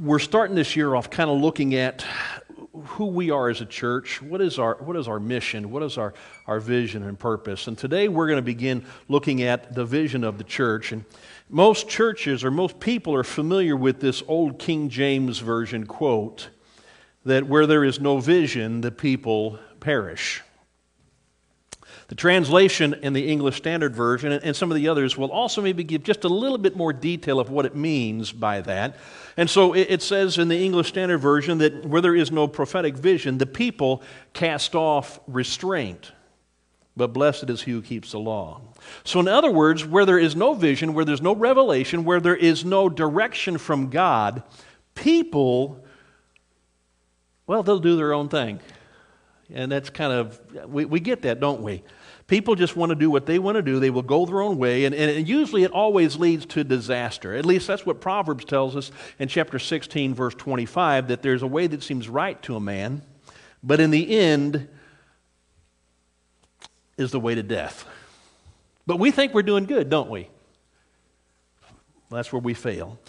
we're starting this year off kind of looking at who we are as a church. What is our, what is our mission? What is our, our vision and purpose? And today we're going to begin looking at the vision of the church. And most churches or most people are familiar with this old King James Version quote that where there is no vision, the people perish. The translation in the English Standard Version and some of the others will also maybe give just a little bit more detail of what it means by that. And so it says in the English Standard Version that where there is no prophetic vision, the people cast off restraint. But blessed is he who keeps the law. So, in other words, where there is no vision, where there's no revelation, where there is no direction from God, people, well, they'll do their own thing. And that's kind of, we, we get that, don't we? People just want to do what they want to do. They will go their own way. And, and usually it always leads to disaster. At least that's what Proverbs tells us in chapter 16, verse 25, that there's a way that seems right to a man, but in the end is the way to death. But we think we're doing good, don't we? That's where we fail.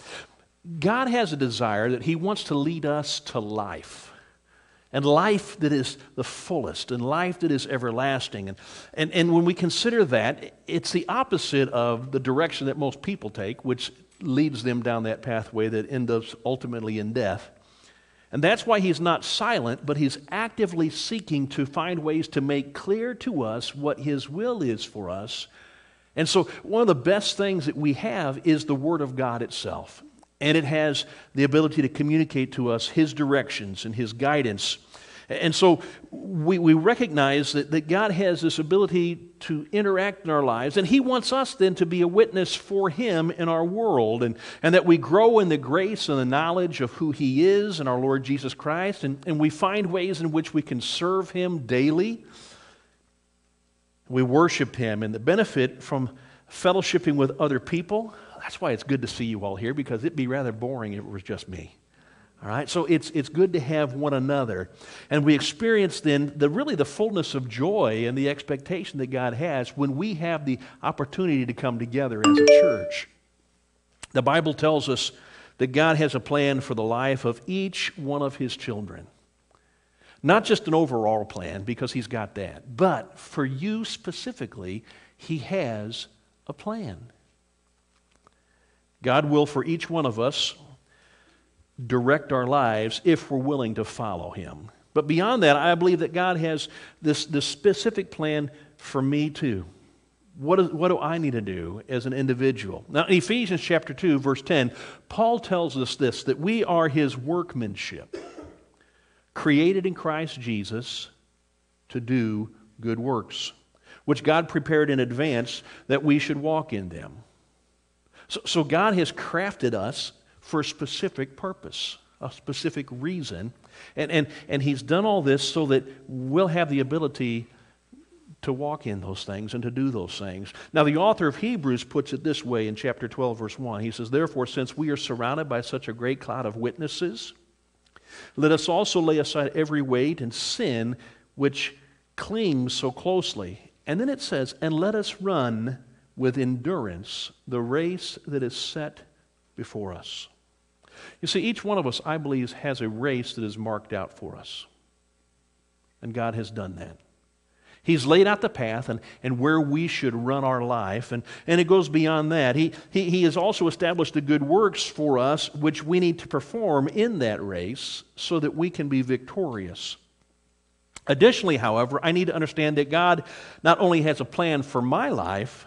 God has a desire that He wants to lead us to life and life that is the fullest and life that is everlasting. And, and, and when we consider that, it's the opposite of the direction that most people take, which leads them down that pathway that ends up ultimately in death. And that's why he's not silent, but he's actively seeking to find ways to make clear to us what his will is for us. And so, one of the best things that we have is the Word of God itself and it has the ability to communicate to us His directions and His guidance. And so we, we recognize that, that God has this ability to interact in our lives, and He wants us then to be a witness for Him in our world, and, and that we grow in the grace and the knowledge of who He is and our Lord Jesus Christ, and, and we find ways in which we can serve Him daily. We worship Him, and the benefit from fellowshipping with other people that's why it's good to see you all here because it'd be rather boring if it was just me. All right, so it's, it's good to have one another. And we experience then the really the fullness of joy and the expectation that God has when we have the opportunity to come together as a church. The Bible tells us that God has a plan for the life of each one of his children. Not just an overall plan, because he's got that, but for you specifically, he has a plan. God will, for each one of us, direct our lives if we're willing to follow Him. But beyond that, I believe that God has this, this specific plan for me too. What, is, what do I need to do as an individual? Now, in Ephesians chapter 2, verse 10, Paul tells us this that we are his workmanship, created in Christ Jesus to do good works, which God prepared in advance that we should walk in them. So, so God has crafted us for a specific purpose, a specific reason. And, and, and He's done all this so that we'll have the ability to walk in those things and to do those things. Now, the author of Hebrews puts it this way in chapter 12, verse 1. He says, Therefore, since we are surrounded by such a great cloud of witnesses, let us also lay aside every weight and sin which clings so closely. And then it says, And let us run with endurance the race that is set before us. You see, each one of us, I believe, has a race that is marked out for us. And God has done that. He's laid out the path and, and where we should run our life. And, and it goes beyond that. He, he, he has also established the good works for us, which we need to perform in that race so that we can be victorious. Additionally, however, I need to understand that God not only has a plan for my life,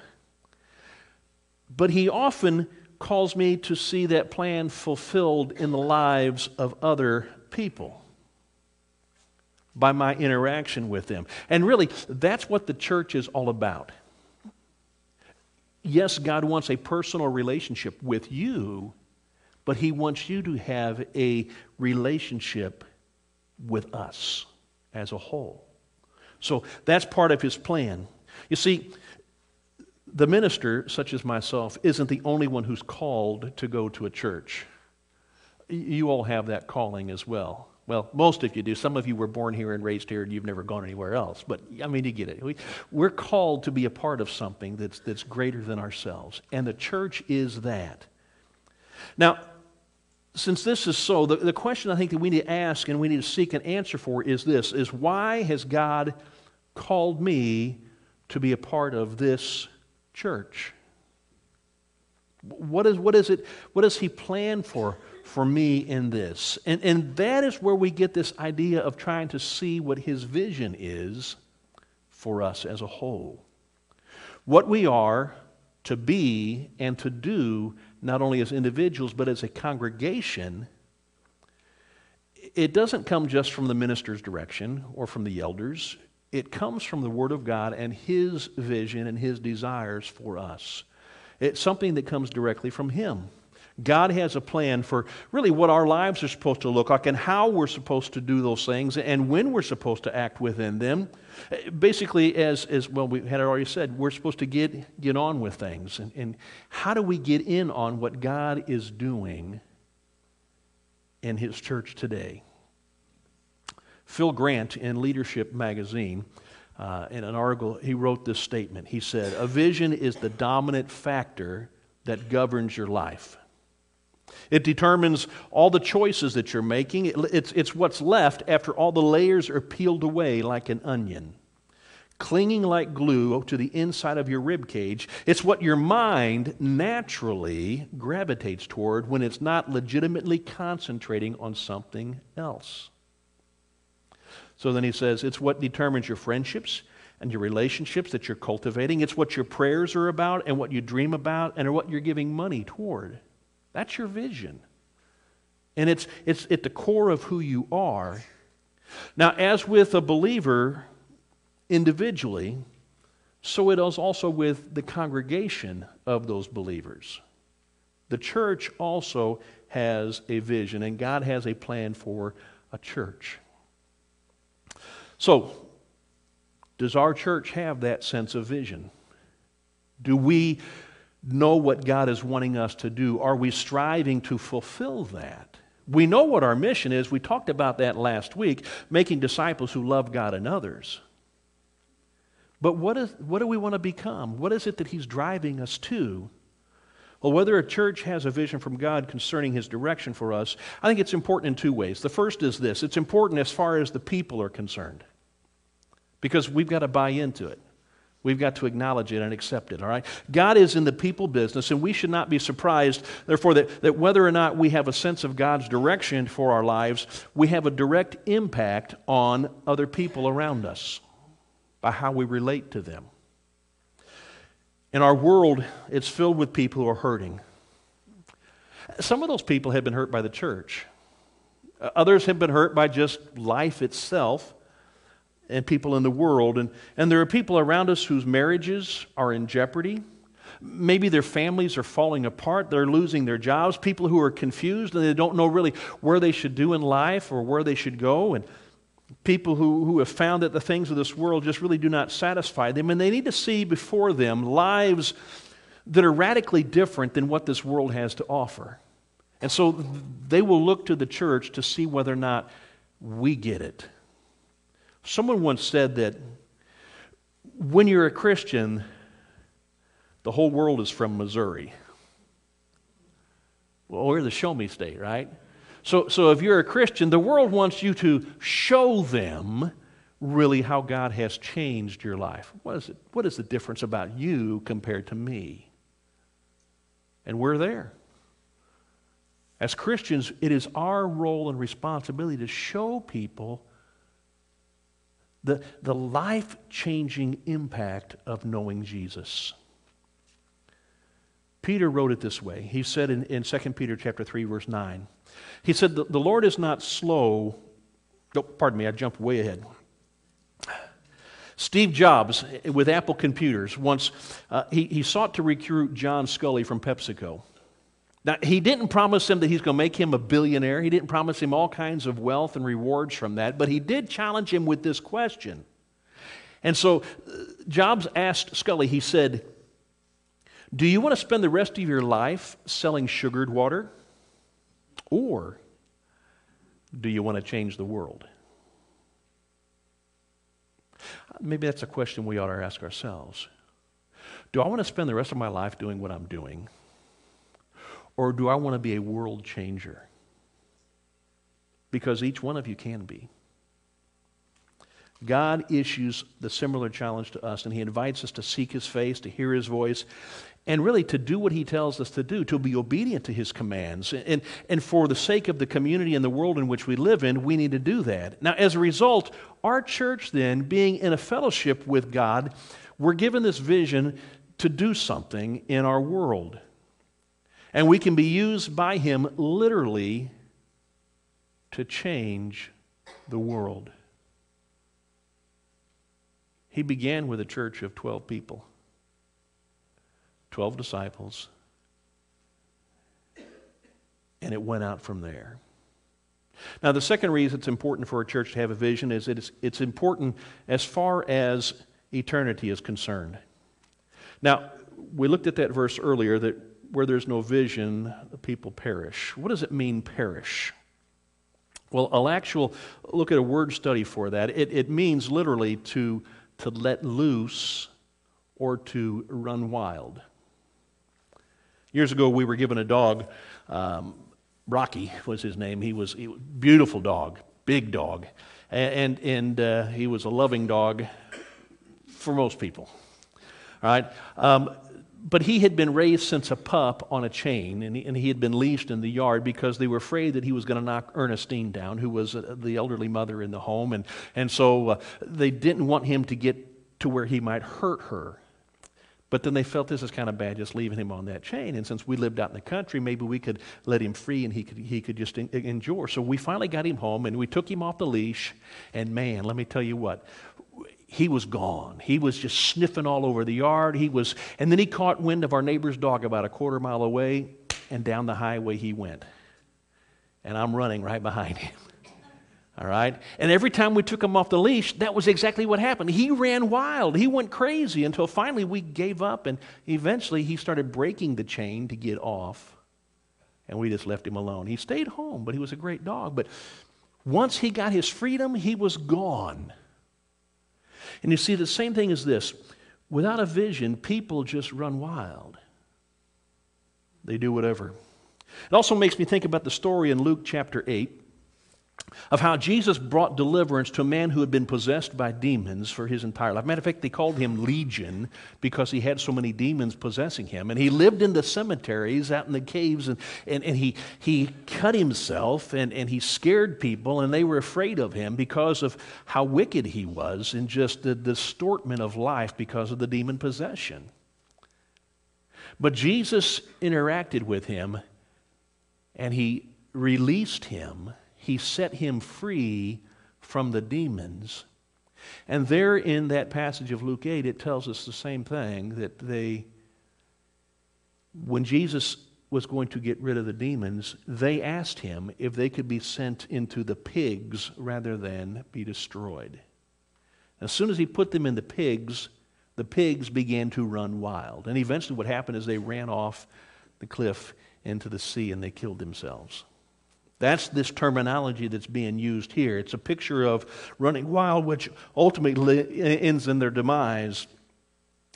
but he often calls me to see that plan fulfilled in the lives of other people by my interaction with them. And really, that's what the church is all about. Yes, God wants a personal relationship with you, but He wants you to have a relationship with us as a whole. So that's part of His plan. You see, the minister, such as myself, isn't the only one who's called to go to a church. You all have that calling as well. Well, most of you do. Some of you were born here and raised here and you've never gone anywhere else. But, I mean, you get it. We, we're called to be a part of something that's, that's greater than ourselves. And the church is that. Now, since this is so, the, the question I think that we need to ask and we need to seek an answer for is this is why has God called me to be a part of this church? What is, what is it, what does he plan for, for me in this? And, and that is where we get this idea of trying to see what his vision is for us as a whole. What we are to be and to do not only as individuals, but as a congregation, it doesn't come just from the minister's direction or from the elders. It comes from the Word of God and His vision and His desires for us. It's something that comes directly from Him. God has a plan for really what our lives are supposed to look like and how we're supposed to do those things and when we're supposed to act within them. Basically, as, as well, we had already said, we're supposed to get, get on with things. And, and how do we get in on what God is doing in His church today? Phil Grant in Leadership magazine, uh, in an article, he wrote this statement. He said, A vision is the dominant factor that governs your life. It determines all the choices that you're making. It's, it's what's left after all the layers are peeled away like an onion, clinging like glue to the inside of your rib cage. It's what your mind naturally gravitates toward when it's not legitimately concentrating on something else. So then he says, it's what determines your friendships and your relationships that you're cultivating. It's what your prayers are about and what you dream about and what you're giving money toward. That's your vision. And it's, it's at the core of who you are. Now, as with a believer individually, so it is also with the congregation of those believers. The church also has a vision, and God has a plan for a church. So, does our church have that sense of vision? Do we know what God is wanting us to do? Are we striving to fulfill that? We know what our mission is. We talked about that last week making disciples who love God and others. But what, is, what do we want to become? What is it that He's driving us to? Well, whether a church has a vision from God concerning His direction for us, I think it's important in two ways. The first is this it's important as far as the people are concerned, because we've got to buy into it. We've got to acknowledge it and accept it, all right? God is in the people business, and we should not be surprised, therefore, that, that whether or not we have a sense of God's direction for our lives, we have a direct impact on other people around us by how we relate to them. In our world, it's filled with people who are hurting. Some of those people have been hurt by the church. Uh, others have been hurt by just life itself and people in the world. And, and there are people around us whose marriages are in jeopardy. Maybe their families are falling apart. They're losing their jobs. People who are confused and they don't know really where they should do in life or where they should go. And people who, who have found that the things of this world just really do not satisfy them. And they need to see before them lives that are radically different than what this world has to offer. And so they will look to the church to see whether or not we get it Someone once said that when you're a Christian, the whole world is from Missouri. Well, we're the show me state, right? So, so if you're a Christian, the world wants you to show them really how God has changed your life. What is, it, what is the difference about you compared to me? And we're there. As Christians, it is our role and responsibility to show people the, the life changing impact of knowing Jesus. Peter wrote it this way. He said in, in 2 Peter chapter 3, verse 9, he said, The, the Lord is not slow. Oh, pardon me, I jumped way ahead. Steve Jobs with Apple Computers once, uh, he, he sought to recruit John Sculley from PepsiCo. Now, he didn't promise him that he's going to make him a billionaire. He didn't promise him all kinds of wealth and rewards from that, but he did challenge him with this question. And so uh, Jobs asked Sculley, he said, Do you want to spend the rest of your life selling sugared water? Or do you want to change the world? Maybe that's a question we ought to ask ourselves. Do I want to spend the rest of my life doing what I'm doing? Or do I want to be a world changer? because each one of you can be. God issues the similar challenge to us, and He invites us to seek His face, to hear His voice, and really to do what He tells us to do, to be obedient to His commands. And, and for the sake of the community and the world in which we live in, we need to do that. Now, as a result, our church then, being in a fellowship with God, we're given this vision to do something in our world. And we can be used by Him literally to change the world. He began with a church of 12 people, 12 disciples, and it went out from there. Now, the second reason it's important for a church to have a vision is it's, it's important as far as eternity is concerned. Now, we looked at that verse earlier that where there's no vision, the people perish. What does it mean, perish? Well, I'll actual look at a word study for that. It, it means literally to to let loose or to run wild. Years ago, we were given a dog. Um, Rocky was his name. He was a beautiful dog, big dog, and and uh, he was a loving dog for most people. All right. Um, but he had been raised since a pup on a chain, and he, and he had been leashed in the yard because they were afraid that he was going to knock Ernestine down, who was uh, the elderly mother in the home. And, and so uh, they didn't want him to get to where he might hurt her. But then they felt this is kind of bad, just leaving him on that chain. And since we lived out in the country, maybe we could let him free and he could, he could just endure. So we finally got him home and we took him off the leash. And man, let me tell you what, he was gone. He was just sniffing all over the yard. He was, and then he caught wind of our neighbor's dog about a quarter mile away, and down the highway he went. And I'm running right behind him. All right? And every time we took him off the leash, that was exactly what happened. He ran wild. He went crazy until finally we gave up, and eventually he started breaking the chain to get off, and we just left him alone. He stayed home, but he was a great dog. But once he got his freedom, he was gone. And you see, the same thing is this. Without a vision, people just run wild, they do whatever. It also makes me think about the story in Luke chapter 8 of how Jesus brought deliverance to a man who had been possessed by demons for his entire life. Matter of fact, they called him Legion because he had so many demons possessing him. And he lived in the cemeteries, out in the caves, and, and, and he, he cut himself and, and he scared people, and they were afraid of him because of how wicked he was and just the distortment of life because of the demon possession. But Jesus interacted with him and he released him he set him free from the demons. And there in that passage of Luke 8, it tells us the same thing that they, when Jesus was going to get rid of the demons, they asked him if they could be sent into the pigs rather than be destroyed. As soon as he put them in the pigs, the pigs began to run wild. And eventually, what happened is they ran off the cliff into the sea and they killed themselves. That's this terminology that's being used here. It's a picture of running wild, which ultimately ends in their demise.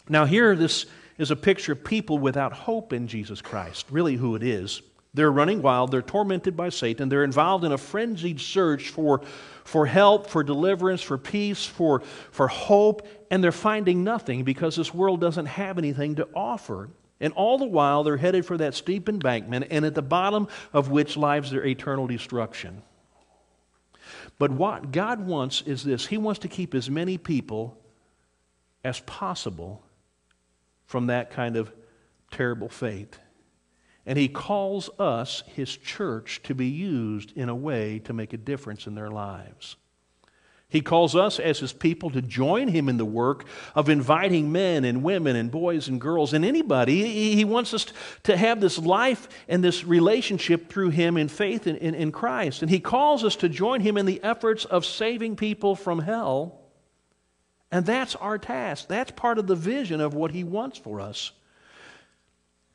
Now, here, this is a picture of people without hope in Jesus Christ, really, who it is. They're running wild, they're tormented by Satan, they're involved in a frenzied search for, for help, for deliverance, for peace, for, for hope, and they're finding nothing because this world doesn't have anything to offer. And all the while, they're headed for that steep embankment, and at the bottom of which lies their eternal destruction. But what God wants is this He wants to keep as many people as possible from that kind of terrible fate. And He calls us, His church, to be used in a way to make a difference in their lives. He calls us as his people to join him in the work of inviting men and women and boys and girls and anybody. He wants us to have this life and this relationship through him in faith in, in, Christ. And he calls us to join him in the efforts of saving people from hell. And that's our task. That's part of the vision of what he wants for us.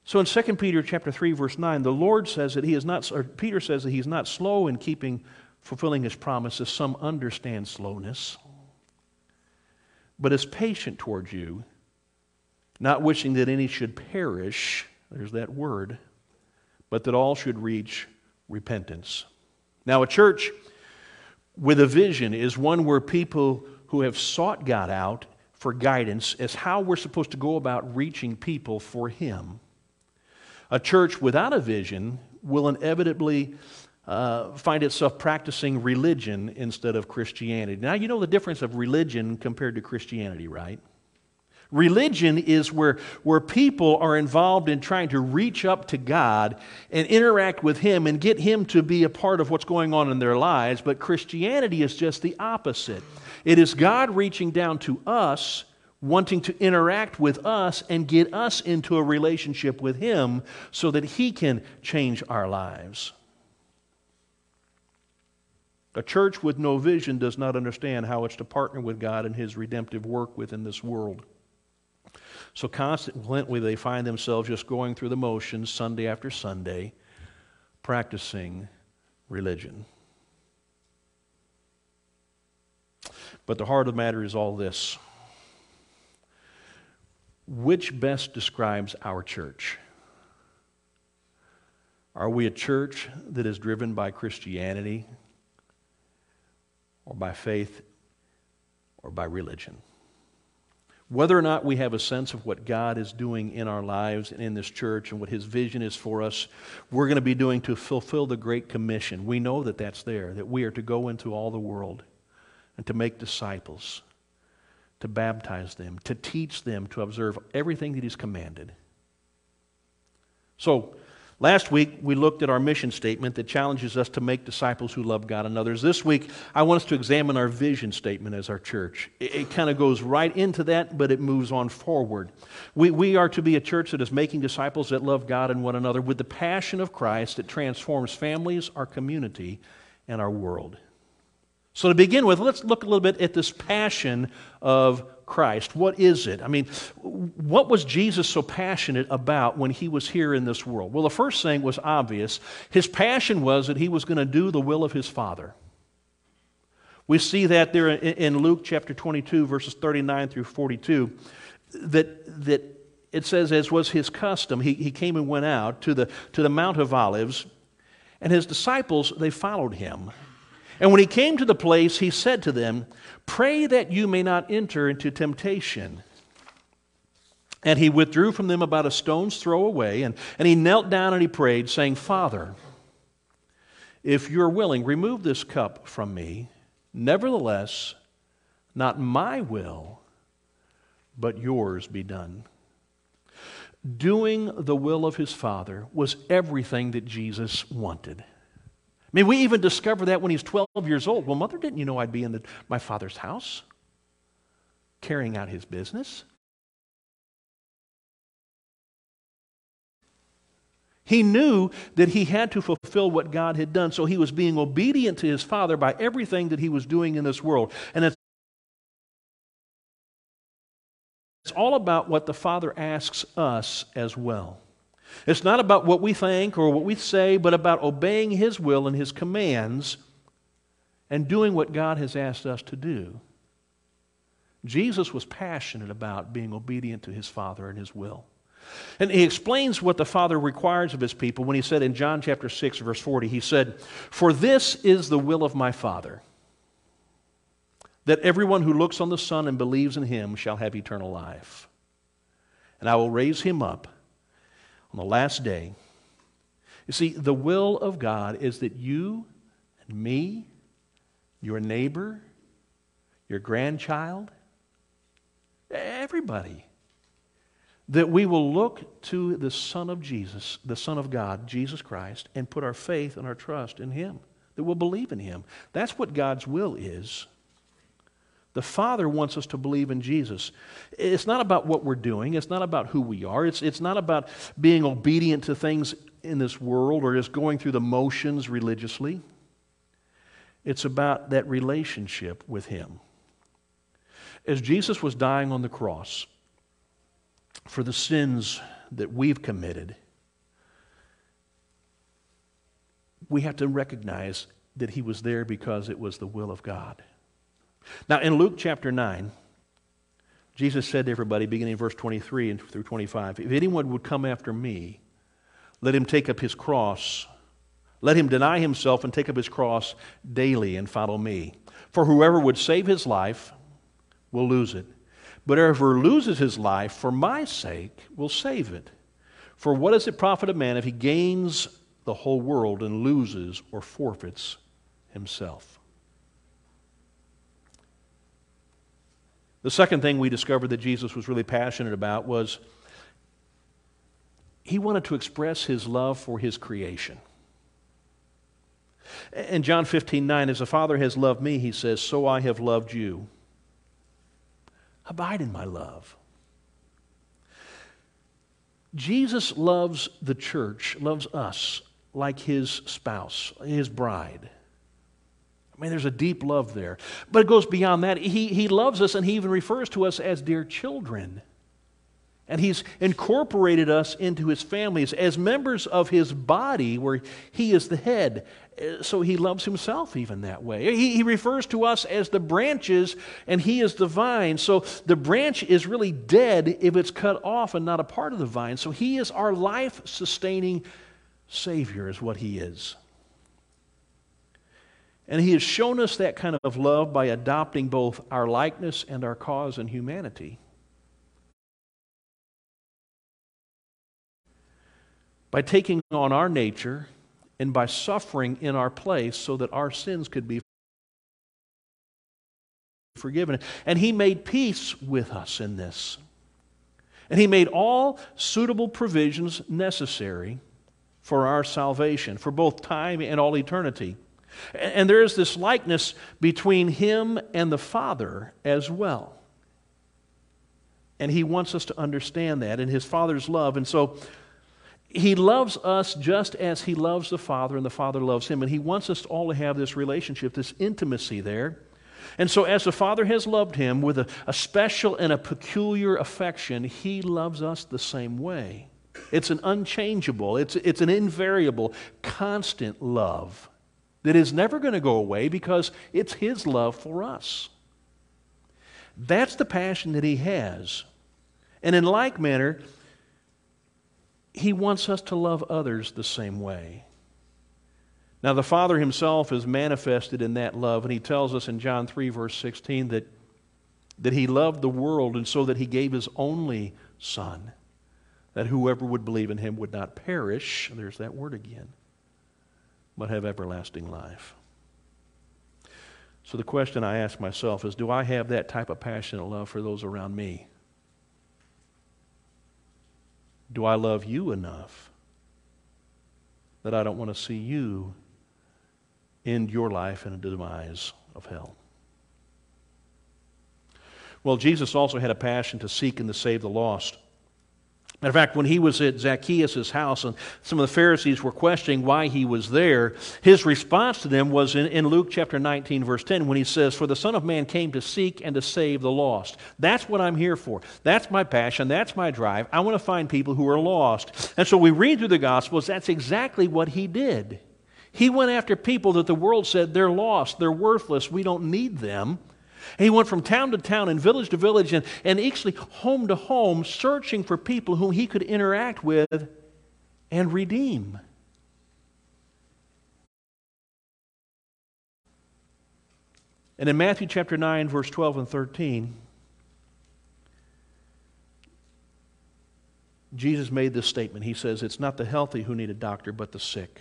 So in 2 Peter chapter 3 verse 9, the Lord says that he is not or Peter says that he's not slow in keeping fulfilling his promises. Some understand slowness, but is patient towards you, not wishing that any should perish. There's that word, but that all should reach repentance. Now, a church with a vision is one where people who have sought God out for guidance as how we're supposed to go about reaching people for Him. A church without a vision will inevitably uh, find itself practicing religion instead of Christianity. Now, you know the difference of religion compared to Christianity, right? Religion is where, where people are involved in trying to reach up to God and interact with Him and get Him to be a part of what's going on in their lives. But Christianity is just the opposite. It is God reaching down to us, wanting to interact with us and get us into a relationship with Him so that He can change our lives. A church with no vision does not understand how it's to partner with God in His redemptive work within this world. So consequently, they find themselves just going through the motions Sunday after Sunday, practicing religion. But the heart of the matter is all this which best describes our church? Are we a church that is driven by Christianity, or by faith, or by religion? Whether or not we have a sense of what God is doing in our lives and in this church and what His vision is for us, we're going to be doing to fulfill the Great Commission. We know that that's there, that we are to go into all the world and to make disciples, to baptize them, to teach them to observe everything that He's commanded. So, Last week, we looked at our mission statement that challenges us to make disciples who love God and others. This week, I want us to examine our vision statement as our church. It, it kind of goes right into that, but it moves on forward. We, we are to be a church that is making disciples that love God and one another with the passion of Christ that transforms families, our community, and our world. So, to begin with, let's look a little bit at this passion of Christ. What is it? I mean, what was Jesus so passionate about when he was here in this world? Well, the first thing was obvious. His passion was that he was going to do the will of his Father. We see that there in Luke chapter 22, verses 39 through 42, that, that it says, as was his custom, he, he came and went out to the, to the Mount of Olives, and his disciples, they followed him. And when he came to the place, he said to them, Pray that you may not enter into temptation. And he withdrew from them about a stone's throw away, and, and he knelt down and he prayed, saying, Father, if you're willing, remove this cup from me. Nevertheless, not my will, but yours be done. Doing the will of his Father was everything that Jesus wanted. I mean, we even discover that when he's 12 years old. Well, mother, didn't you know I'd be in the, my father's house carrying out his business? He knew that he had to fulfill what God had done, so he was being obedient to his father by everything that he was doing in this world. And it's all about what the father asks us as well. It's not about what we think or what we say, but about obeying His will and His commands and doing what God has asked us to do. Jesus was passionate about being obedient to His Father and His will. And he explains what the Father requires of his people when he said in John chapter 6, verse 40, he said, For this is the will of my Father, that everyone who looks on the Son and believes in him shall have eternal life. And I will raise him up on the last day. You see, the will of God is that you and me, your neighbor, your grandchild, everybody, that we will look to the Son of Jesus, the Son of God, Jesus Christ, and put our faith and our trust in Him, that we'll believe in Him. That's what God's will is. The Father wants us to believe in Jesus. It's not about what we're doing, it's not about who we are, it's, it's not about being obedient to things in this world or just going through the motions religiously. It's about that relationship with Him. As Jesus was dying on the cross for the sins that we've committed, we have to recognize that He was there because it was the will of God. Now, in Luke chapter 9, Jesus said to everybody, beginning in verse 23 and through 25, If anyone would come after me, let him take up his cross. Let him deny himself and take up his cross daily and follow me. For whoever would save his life will lose it. But whoever loses his life for my sake will save it. For what does it profit a man if he gains the whole world and loses or forfeits himself? The second thing we discovered that Jesus was really passionate about was he wanted to express his love for his creation. In John 15, 9, as the Father has loved me, he says, so I have loved you. Abide in my love. Jesus loves the church, loves us like his spouse, his bride. I mean, there's a deep love there. But it goes beyond that. He, he loves us and he even refers to us as dear children. And he's incorporated us into his families as members of his body where he is the head. Uh, so he loves himself even that way. He, he, refers to us as the branches and he is the vine. So the branch is really dead if it's cut off and not a part of the vine. So he is our life sustaining Savior, is what he is. And he has shown us that kind of love by adopting both our likeness and our cause in humanity. by taking on our nature and by suffering in our place so that our sins could be forgiven. And He made peace with us in this. And He made all suitable provisions necessary for our salvation, for both time and all eternity. And there is this likeness between Him and the Father as well. And He wants us to understand that in His Father's love. And so, he loves us just as he loves the Father, and the Father loves him. And he wants us all to have this relationship, this intimacy there. And so, as the Father has loved him with a, a special and a peculiar affection, he loves us the same way. It's an unchangeable, it's, it's an invariable, constant love that is never going to go away because it's his love for us. That's the passion that he has. And in like manner, he wants us to love others the same way. Now, the Father himself is manifested in that love, and he tells us in John 3, verse 16, that, that he loved the world, and so that he gave his only Son, that whoever would believe in him would not perish, there's that word again, but have everlasting life. So, the question I ask myself is do I have that type of passionate love for those around me? Do I love you enough that I don't want to see you end your life in a demise of hell? Well, Jesus also had a passion to seek and to save the lost. Matter of fact, when he was at Zacchaeus' house and some of the Pharisees were questioning why he was there, his response to them was in, in, Luke chapter 19, verse 10, when he says, For the Son of Man came to seek and to save the lost. That's what I'm here for. That's my passion. That's my drive. I want to find people who are lost. And so we read through the Gospels, that's exactly what he did. He went after people that the world said they're lost, they're worthless, we don't need them. He went from town to town and village to village and, and actually home to home, searching for people whom he could interact with and redeem. And in Matthew chapter 9, verse 12 and 13, Jesus made this statement. He says, It's not the healthy who need a doctor, but the sick.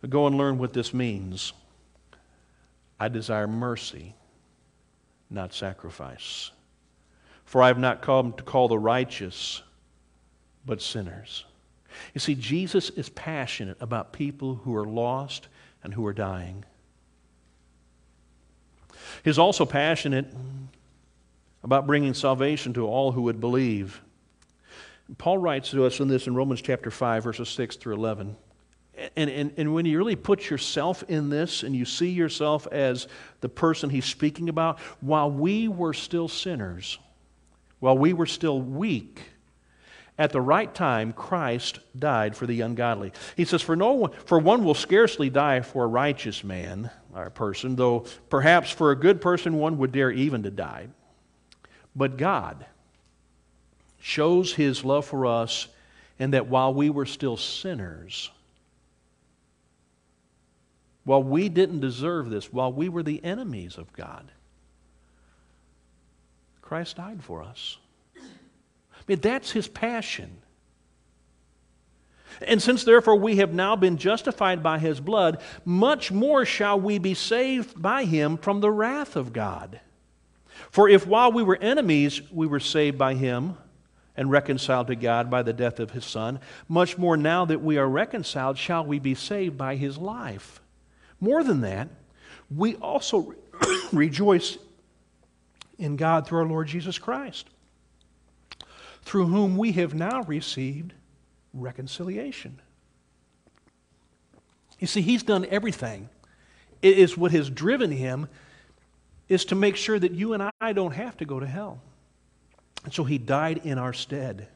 But go and learn what this means. I desire mercy not sacrifice. For I have not come to call the righteous, but sinners. You see, Jesus is passionate about people who are lost and who are dying. He's also passionate about bringing salvation to all who would believe. Paul writes to us in this in Romans chapter 5, verses 6 through 11. And, and, and when you really put yourself in this and you see yourself as the person he's speaking about, while we were still sinners, while we were still weak, at the right time, Christ died for the ungodly. He says, For no one, for one will scarcely die for a righteous man or person, though perhaps for a good person one would dare even to die. But God shows his love for us in that while we were still sinners, while we didn't deserve this, while we were the enemies of God, Christ died for us. I mean, that's his passion. And since therefore we have now been justified by his blood, much more shall we be saved by him from the wrath of God. For if while we were enemies we were saved by him and reconciled to God by the death of his Son, much more now that we are reconciled shall we be saved by his life. More than that, we also rejoice in God through our Lord Jesus Christ, through whom we have now received reconciliation. You see, he's done everything. It is what has driven him is to make sure that you and I don't have to go to hell. And so he died in our stead.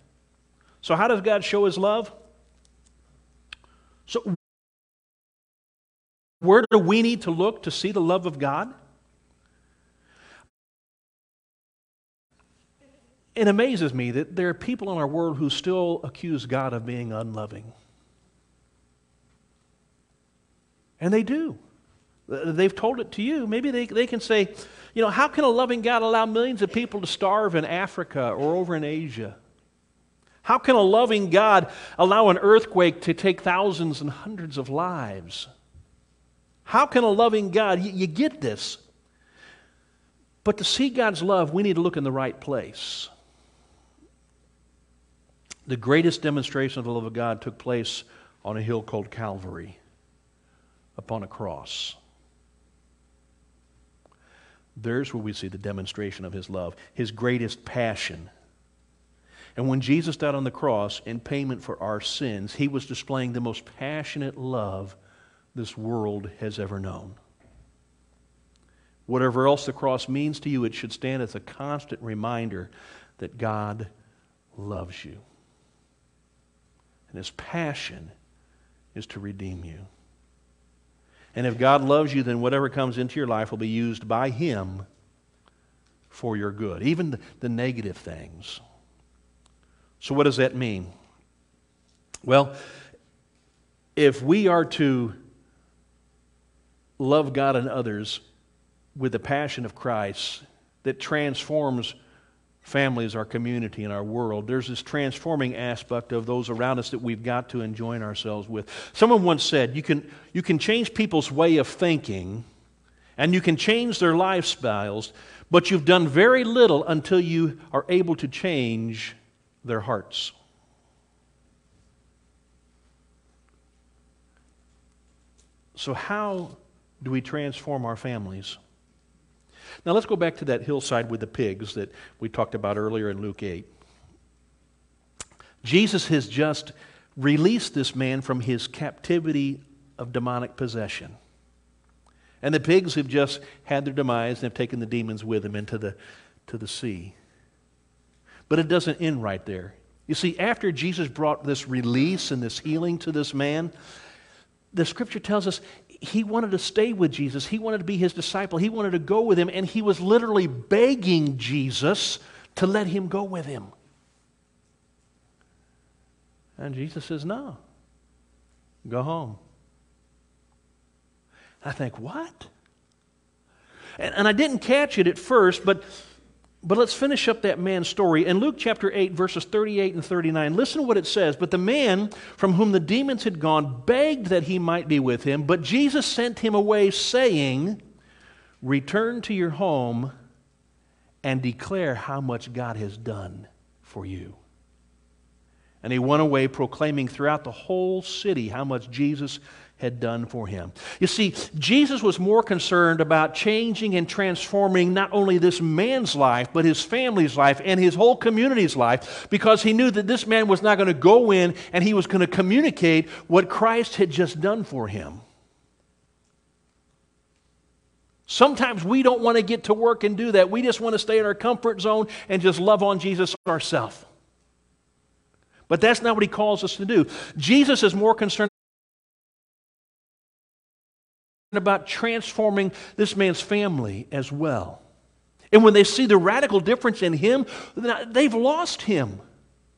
So how does God show his love? So where do we need to look to see the love of God? It amazes me that there are people in our world who still accuse God of being unloving. And they do. They've told it to you. Maybe they, they can say, you know, how can a loving God allow millions of people to starve in Africa or over in Asia? How can a loving God allow an earthquake to take thousands and hundreds of lives? How can a loving God, you, you get this. But to see God's love, we need to look in the right place. The greatest demonstration of the love of God took place on a hill called Calvary, upon a cross. There's where we see the demonstration of his love, his greatest passion. And when Jesus died on the cross in payment for our sins, he was displaying the most passionate love this world has ever known. Whatever else the cross means to you, it should stand as a constant reminder that God loves you. And his passion is to redeem you. And if God loves you, then whatever comes into your life will be used by him for your good, even the, negative things. So, what does that mean? Well, if we are to love God and others with the passion of Christ that transforms families, our community, and our world. There's this transforming aspect of those around us that we've got to enjoin ourselves with. Someone once said, you can, you can change people's way of thinking and you can change their lifestyles, but you've done very little until you are able to change their hearts. So, how do we transform our families? Now let's go back to that hillside with the pigs that we talked about earlier in Luke 8. Jesus has just released this man from his captivity of demonic possession. And the pigs have just had their demise and have taken the demons with them into the, to the sea. But it doesn't end right there. You see, after Jesus brought this release and this healing to this man, the scripture tells us he wanted to stay with Jesus. He wanted to be his disciple. He wanted to go with him, and he was literally begging Jesus to let him go with him. And Jesus says, No, go home. I think, What? And, and I didn't catch it at first, but but let's finish up that man's story. In Luke chapter 8, verses 38 and 39, listen to what it says. But the man from whom the demons had gone begged that he might be with him, but Jesus sent him away, saying, Return to your home and declare how much God has done for you. And he went away proclaiming throughout the whole city how much Jesus had done for him. You see, Jesus was more concerned about changing and transforming not only this man's life, but his family's life and his whole community's life because he knew that this man was not going to go in and he was going to communicate what Christ had just done for him. Sometimes we don't want to get to work and do that. We just want to stay in our comfort zone and just love on Jesus ourselves. But that's not what he calls us to do. Jesus is more concerned about transforming this man's family as well. And when they see the radical difference in him, they've lost him.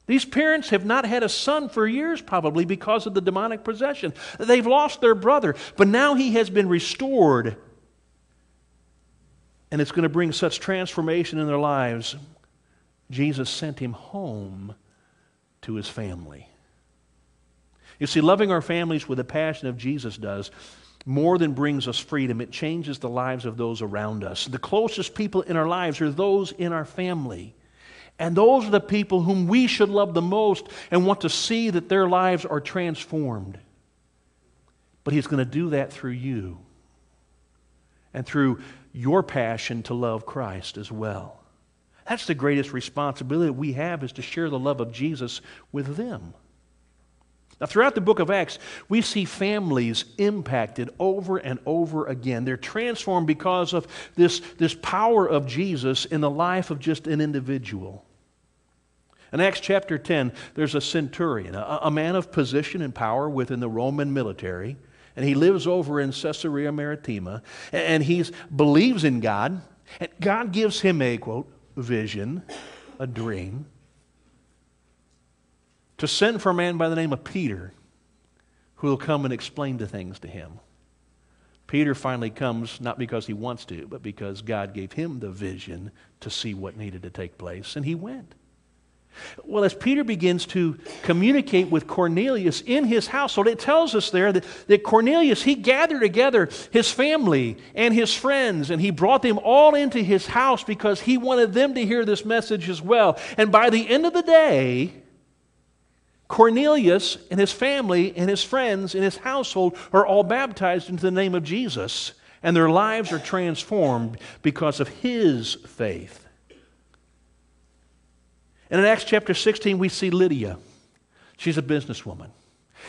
These parents have not had a son for years, probably because of the demonic possession. They've lost their brother, but now he has been restored. And it's going to bring such transformation in their lives. Jesus sent him home to his family. You see, loving our families with the passion of Jesus does more than brings us freedom, it changes the lives of those around us. The closest people in our lives are those in our family. And those are the people whom we should love the most and want to see that their lives are transformed. But He's going to do that through you and through your passion to love Christ as well. That's the greatest responsibility we have is to share the love of Jesus with them. Now, throughout the book of Acts, we see families impacted over and over again. They're transformed because of this, this power of Jesus in the life of just an individual. In Acts chapter 10, there's a centurion, a, a man of position and power within the Roman military, and he lives over in Caesarea Maritima, and he believes in God, and God gives him a, quote, vision, a dream to send for a man by the name of Peter who will come and explain the things to him. Peter finally comes not because he wants to, but because God gave him the vision to see what needed to take place, and he went. Well, as Peter begins to communicate with Cornelius in his household, it tells us there that, that Cornelius, he gathered together his family and his friends, and he brought them all into his house because he wanted them to hear this message as well. And by the end of the day, Cornelius and his family and his friends and his household are all baptized into the name of Jesus, and their lives are transformed because of his faith. And in Acts chapter 16, we see Lydia. She's a businesswoman.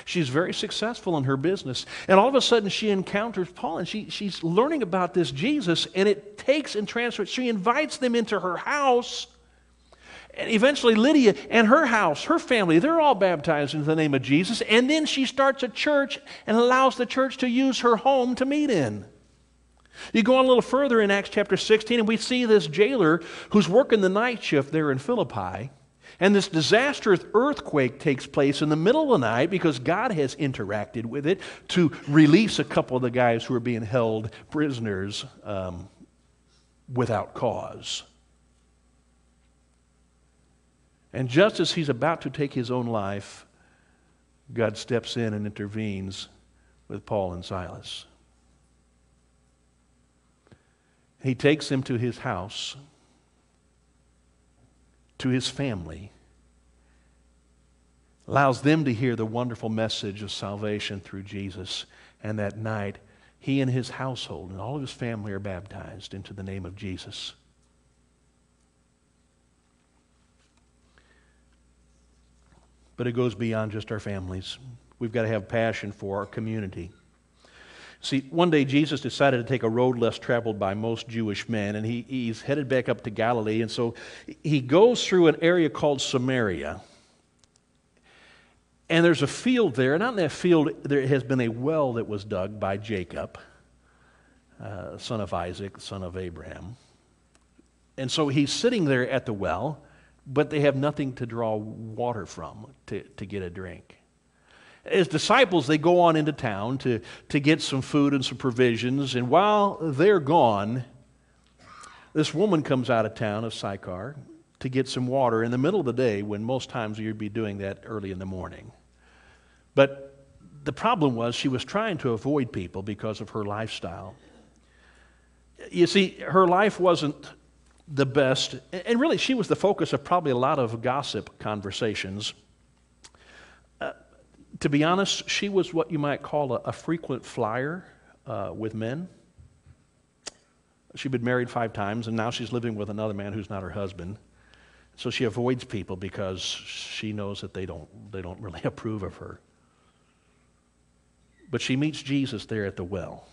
She's very successful in her business. And all of a sudden, she encounters Paul and she, she's learning about this Jesus, and it takes and transfers. She invites them into her house and eventually, Lydia and her house, her family, they're all baptized into the name of Jesus. And then she starts a church and allows the church to use her home to meet in. You go on a little further in Acts chapter 16, and we see this jailer who's working the night shift there in Philippi. And this disastrous earthquake takes place in the middle of the night because God has interacted with it to release a couple of the guys who are being held prisoners um, without cause. And just as he's about to take his own life, God steps in and intervenes with Paul and Silas. He takes them to his house, to his family, allows them to hear the wonderful message of salvation through Jesus. And that night, he and his household and all of his family are baptized into the name of Jesus. But it goes beyond just our families. We've got to have passion for our community. See, one day Jesus decided to take a road less traveled by most Jewish men, and he, he's headed back up to Galilee. And so he goes through an area called Samaria. And there's a field there, and out in that field, there has been a well that was dug by Jacob, uh, son of Isaac, son of Abraham. And so he's sitting there at the well, but they have nothing to draw water from to, to get a drink. As disciples, they go on into town to, to get some food and some provisions, and while they're gone, this woman comes out of town of Sychar to get some water in the middle of the day when most times you'd be doing that early in the morning. But the problem was she was trying to avoid people because of her lifestyle. You see, her life wasn't the best. And really, she was the focus of probably a lot of gossip conversations. Uh, to be honest, she was what you might call a, a frequent flyer uh, with men. She'd been married five times, and now she's living with another man who's not her husband. So she avoids people because she knows that they don't, they don't really approve of her. But she meets Jesus there at the well.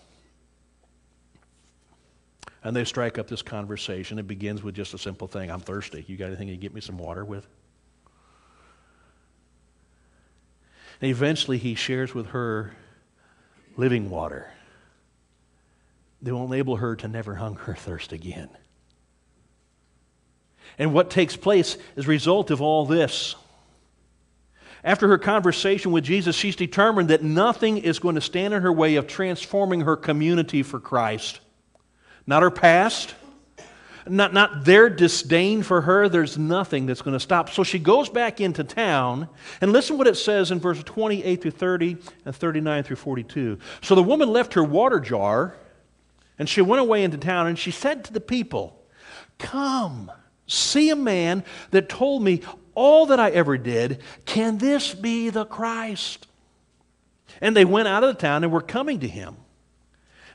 And they strike up this conversation. It begins with just a simple thing I'm thirsty. You got anything you can get me some water with? And eventually he shares with her living water that will enable her to never hunger or thirst again. And what takes place as a result of all this After her conversation with Jesus, she's determined that nothing is going to stand in her way of transforming her community for Christ. Not her past, not, not their disdain for her. There's nothing that's going to stop. So she goes back into town, and listen what it says in verses 28 through 30 and 39 through 42. So the woman left her water jar, and she went away into town, and she said to the people, Come, see a man that told me all that I ever did. Can this be the Christ? And they went out of the town and were coming to him.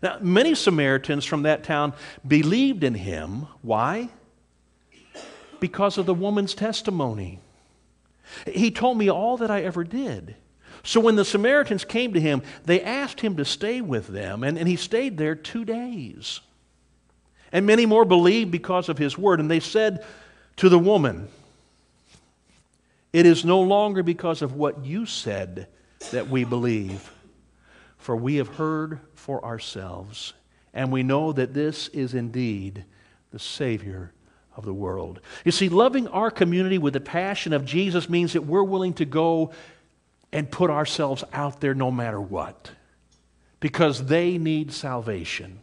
Now, many Samaritans from that town believed in him. Why? Because of the woman's testimony. He told me all that I ever did. So when the Samaritans came to him, they asked him to stay with them, and, and he stayed there two days. And many more believed because of his word. And they said to the woman, It is no longer because of what you said that we believe, for we have heard for ourselves, and we know that this is indeed the Savior of the world. You see, loving our community with the passion of Jesus means that we're willing to go and put ourselves out there no matter what, because they need salvation.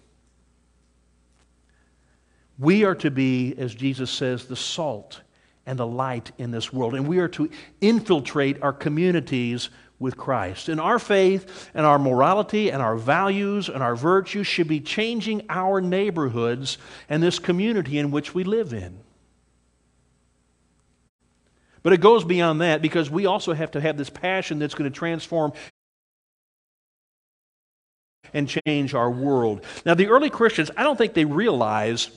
We are to be, as Jesus says, the salt and the light in this world, and we are to infiltrate our communities with Christ. And our faith and our morality and our values and our virtues should be changing our neighborhoods and this community in which we live in. But it goes beyond that because we also have to have this passion that's going to transform and change our world. Now, the early Christians, I don't think they realized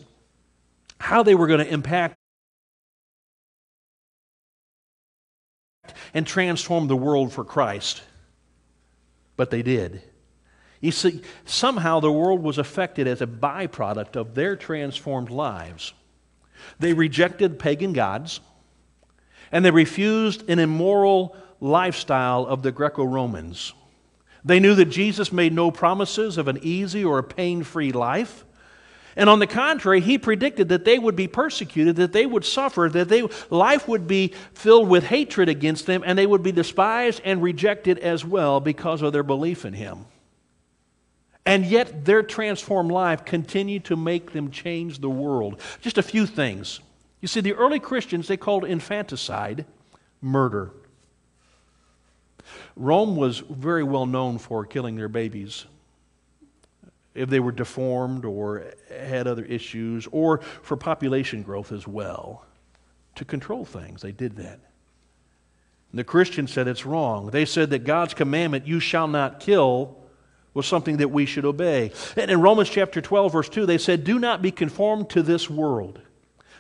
how they were going to impact and transform the world for Christ. But they did. You see, somehow the world was affected as a byproduct of their transformed lives. They rejected pagan gods, and they refused an immoral lifestyle of the Greco Romans. They knew that Jesus made no promises of an easy or a pain free life. And on the contrary, he predicted that they would be persecuted, that they would suffer, that they, life would be filled with hatred against them, and they would be despised and rejected as well because of their belief in him. And yet, their transformed life continued to make them change the world. Just a few things. You see, the early Christians, they called infanticide murder. Rome was very well known for killing their babies if they were deformed or had other issues, or for population growth as well. To control things, they did that. And the Christians said it's wrong. They said that God's commandment, you shall not kill, was something that we should obey. And in Romans chapter 12, verse 2, they said, Do not be conformed to this world,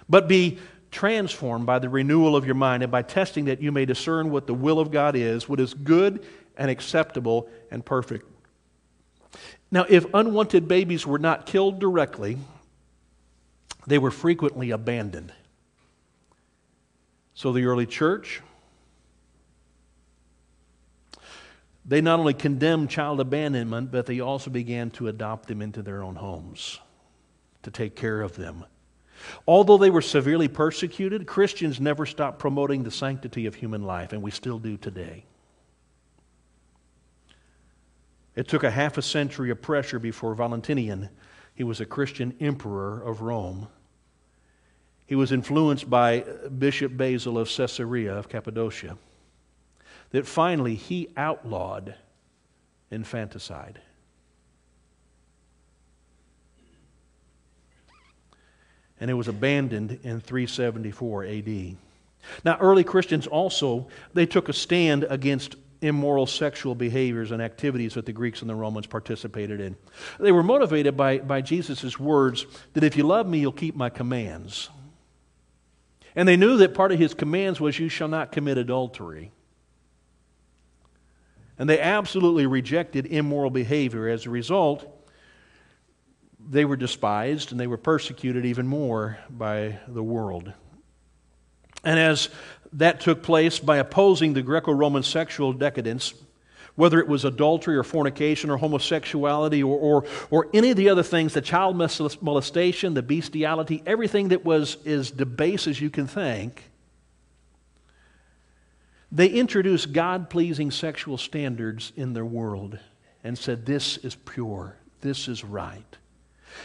but be transformed by the renewal of your mind and by testing that you may discern what the will of God is, what is good and acceptable and perfect. Now, if unwanted babies were not killed directly, they were frequently abandoned. So the early church, they not only condemned child abandonment, but they also began to adopt them into their own homes to take care of them. Although they were severely persecuted, Christians never stopped promoting the sanctity of human life, and we still do today. It took a half a century of pressure before Valentinian, he was a Christian emperor of Rome. He was influenced by Bishop Basil of Caesarea of Cappadocia, that finally he outlawed infanticide. And it was abandoned in 374 AD. Now, early Christians also, they took a stand against immoral sexual behaviors and activities that the Greeks and the Romans participated in. They were motivated by, by Jesus' words that if you love me, you'll keep my commands. And they knew that part of his commands was, You shall not commit adultery. And they absolutely rejected immoral behavior. As a result, they were despised and they were persecuted even more by the world. And as that took place by opposing the Greco Roman sexual decadence, whether it was adultery or fornication or homosexuality or, or, or any of the other things, the child molestation, the bestiality, everything that was as debased as you can think. They introduced God pleasing sexual standards in their world and said, This is pure, this is right.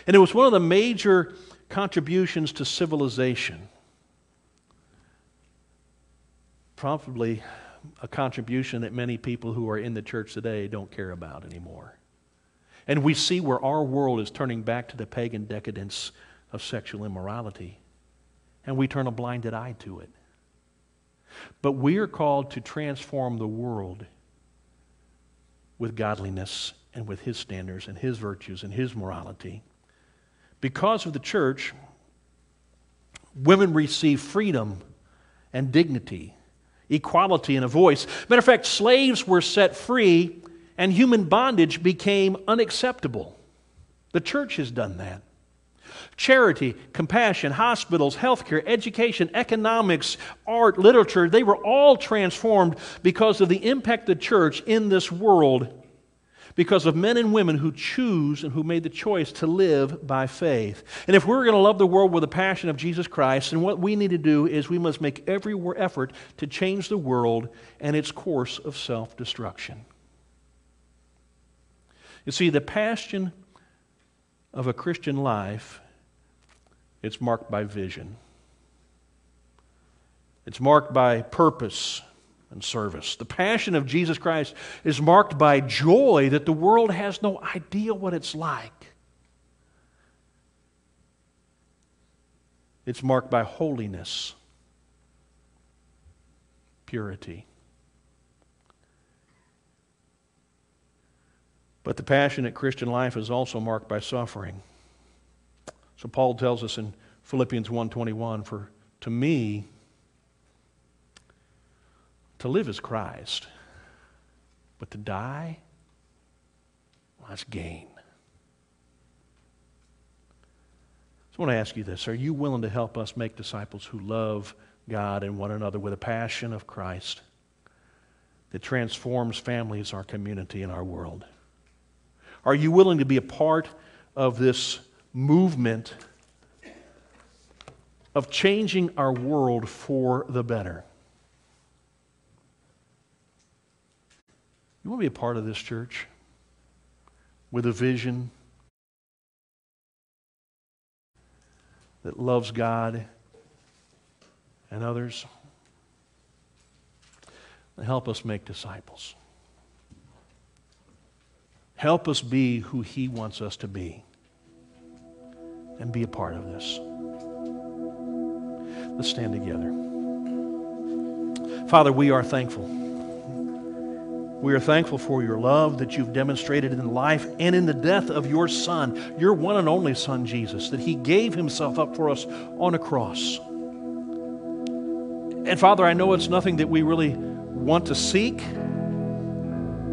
And it was one of the major contributions to civilization. Probably a contribution that many people who are in the church today don't care about anymore. And we see where our world is turning back to the pagan decadence of sexual immorality. And we turn a blinded eye to it. But we are called to transform the world with godliness and with His standards and His virtues and His morality. Because of the church, women receive freedom and dignity, equality and a voice. Matter of fact, slaves were set free and human bondage became unacceptable. The church has done that. Charity, compassion, hospitals, healthcare, education, economics, art, literature, they were all transformed because of the impact the church in this world, because of men and women who choose and who made the choice to live by faith. And if we're going to love the world with the passion of Jesus Christ, then what we need to do is we must make every effort to change the world and its course of self destruction. You see, the passion of a Christian life it's marked by vision. It's marked by purpose and service. The passion of Jesus Christ is marked by joy that the world has no idea what it's like. It's marked by holiness, purity. But the passionate Christian life is also marked by suffering. So Paul tells us in Philippians 1:21 for to me to live is Christ, but to die well, that's gain. So I want to ask you this, are you willing to help us make disciples who love God and one another with a passion of Christ that transforms families, our community, and our world? Are you willing to be a part of this movement of changing our world for the better. You want to be a part of this church with a vision that loves God and others? Help us make disciples. Help us be who He wants us to be and be a part of this. Let's stand together. Father, we are thankful. We are thankful for your love that you've demonstrated in life and in the death of your Son, your one and only Son, Jesus, that He gave Himself up for us on a cross. And Father, I know it's nothing that we really want to seek,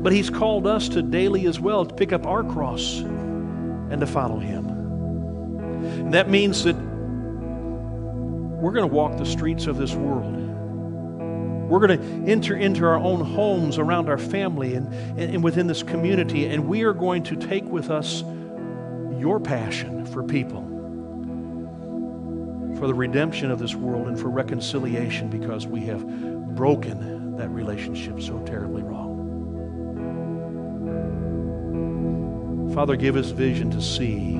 but He's called us to daily as well to pick up our cross and to follow Him. And that means that we're going to walk the streets of this world. We're going to enter into our own homes around our family and, and, and, within this community, and we are going to take with us your passion for people, for the redemption of this world, and for reconciliation because we have broken that relationship so terribly wrong. Father, give us vision to see